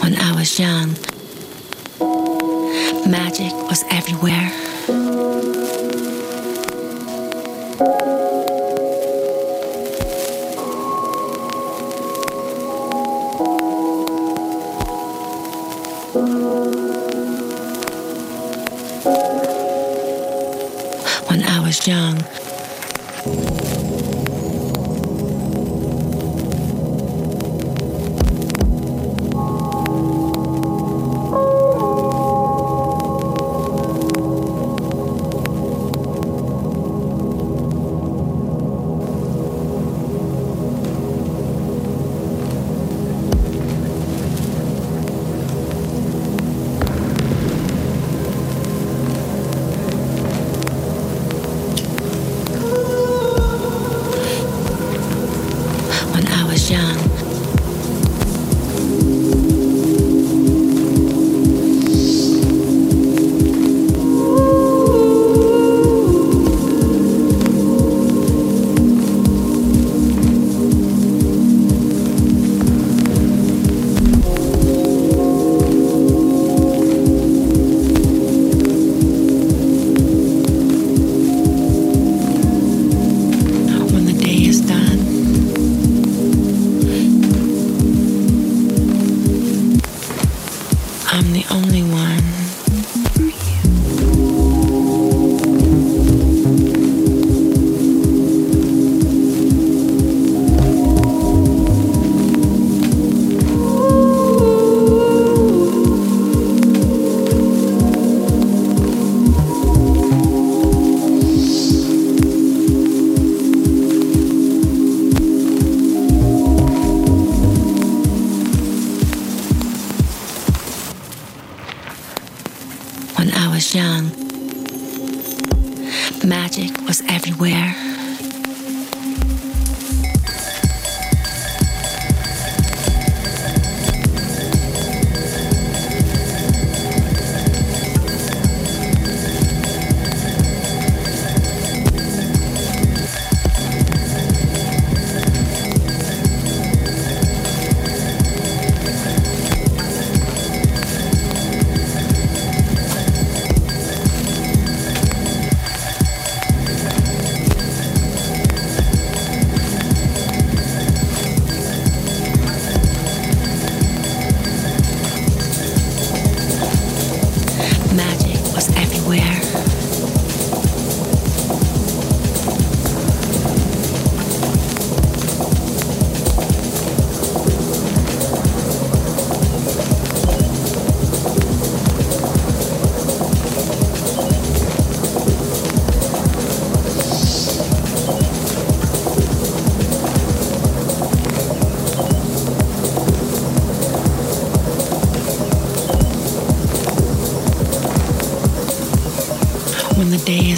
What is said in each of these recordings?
When I was young, magic was everywhere.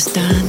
done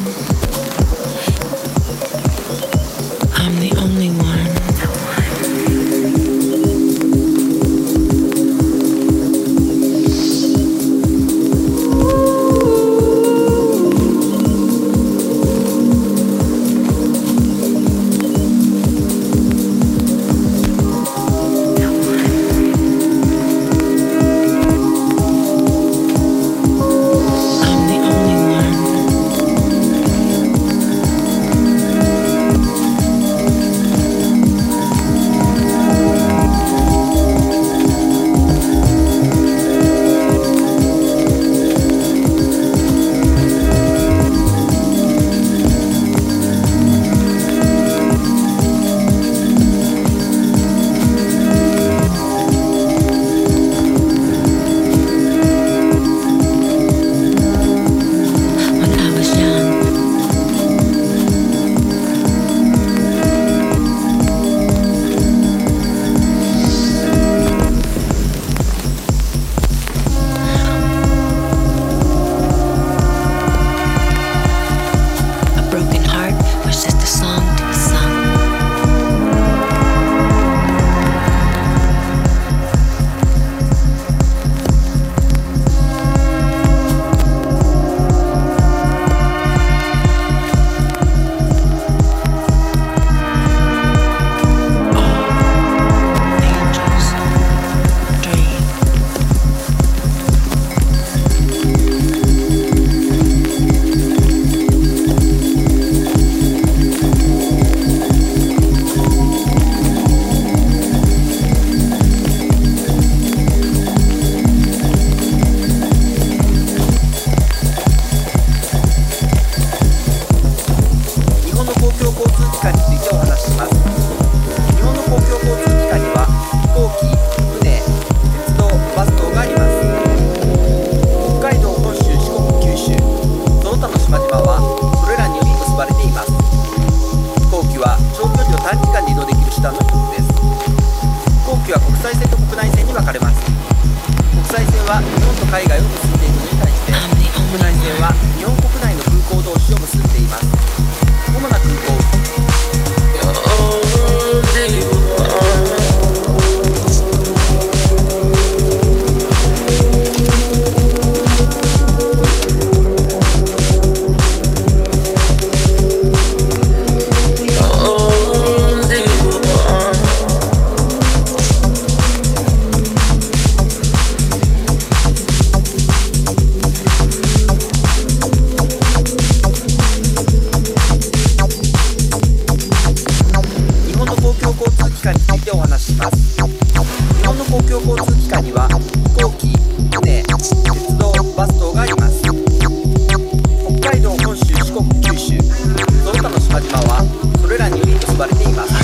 島はそれらにより結ばれています。飛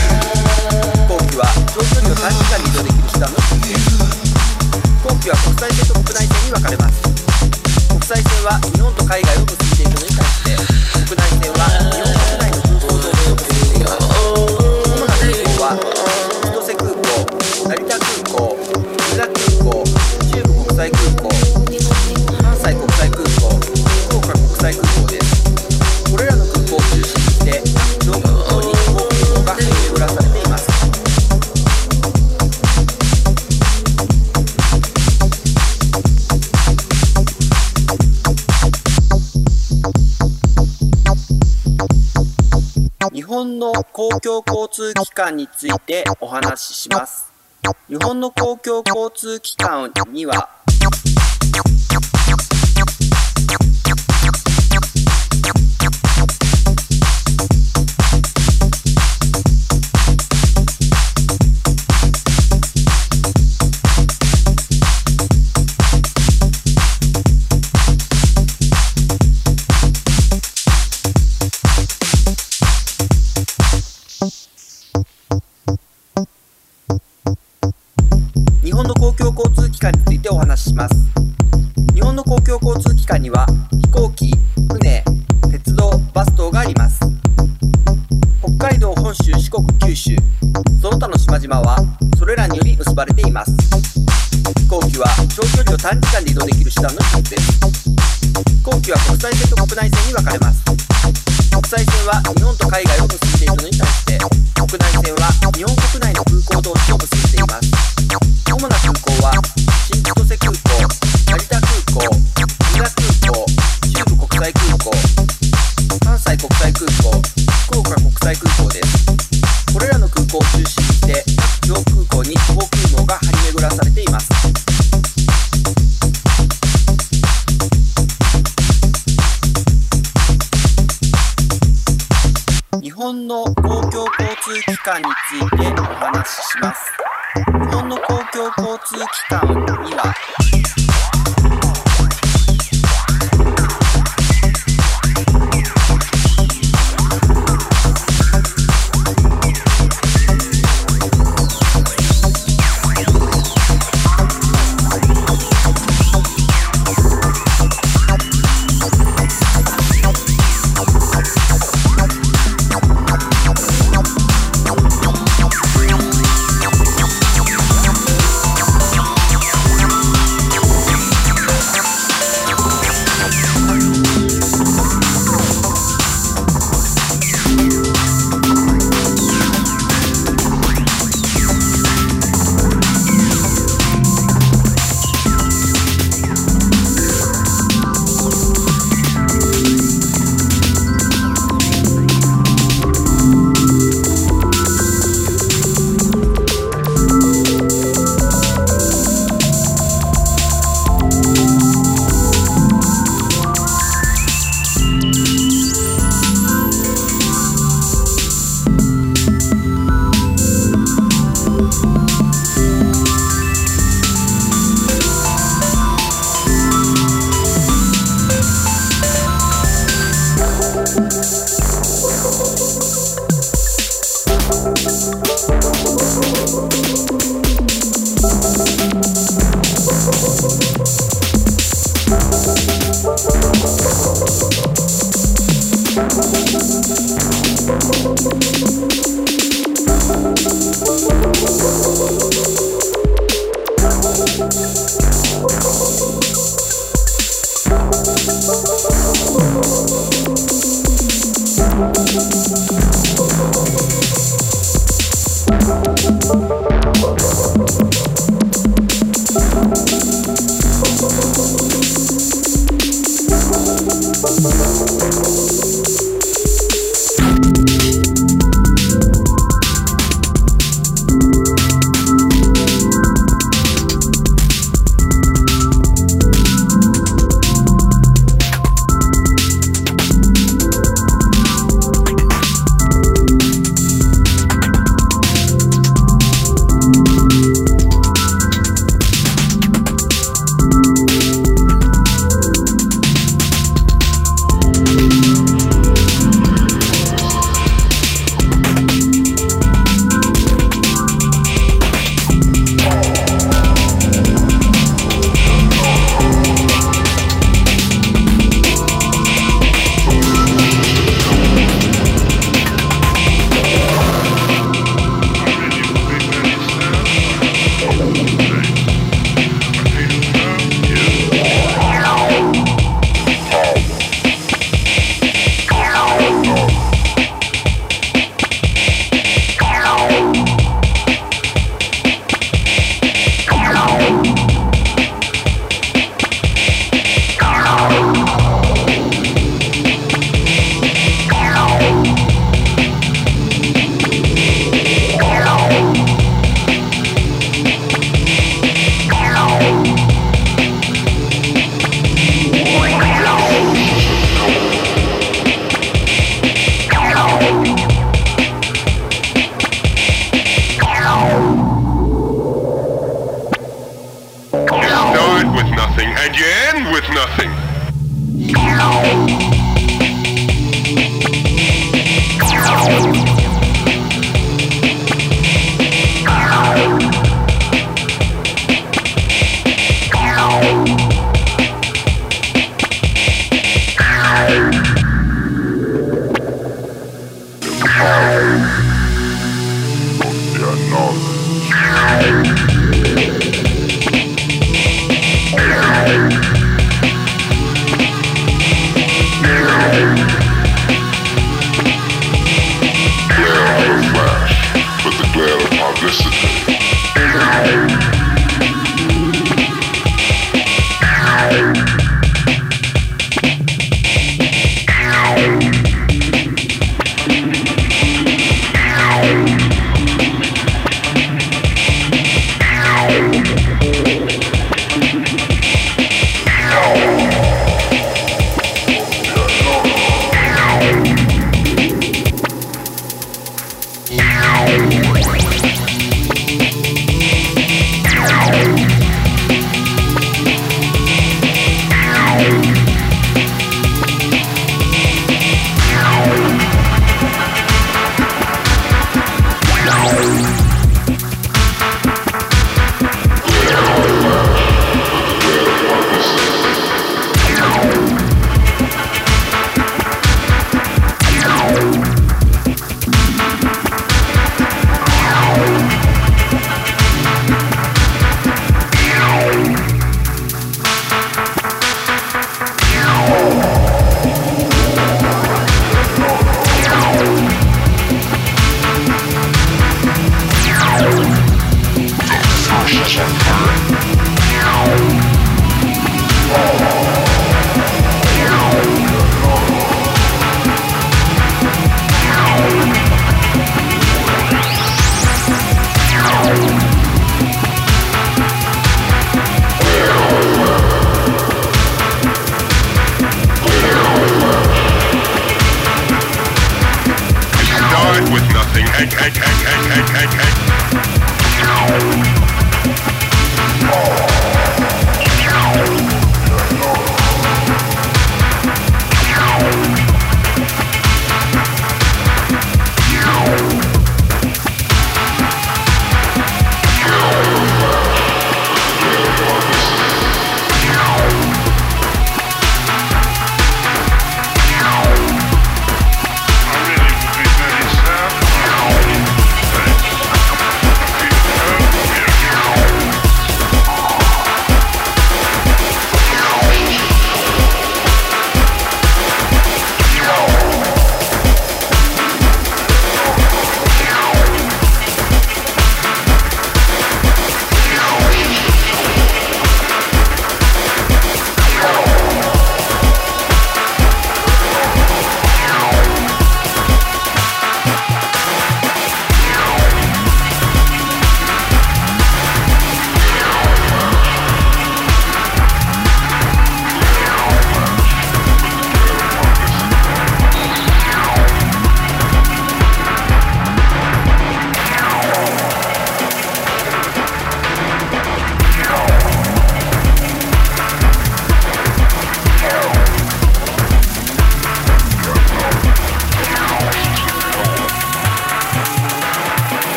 行機は長距離を短時間に移動できる手段の一つです。飛行機は国際線と国内線に分かれます。国際線は日本と海外を結んでいるのに対して国内線は日本公共交通機関についてお話しします。日本の公共交通機関には交通機関についてお話しします。日本の公共交通機関には飛行機船鉄道バス等があります。北海道本州四国九州その他の島々はそれらにより結ばれています。飛行機は長距離を短時間で移動できる手段の一つです。飛行機は国際線と国内線に分かれます。国際線は日本と海外を結んでいるのに対して国内線は日本国内の空港同士を本の公共交通機関についてお話しします。日本の公共交通機関には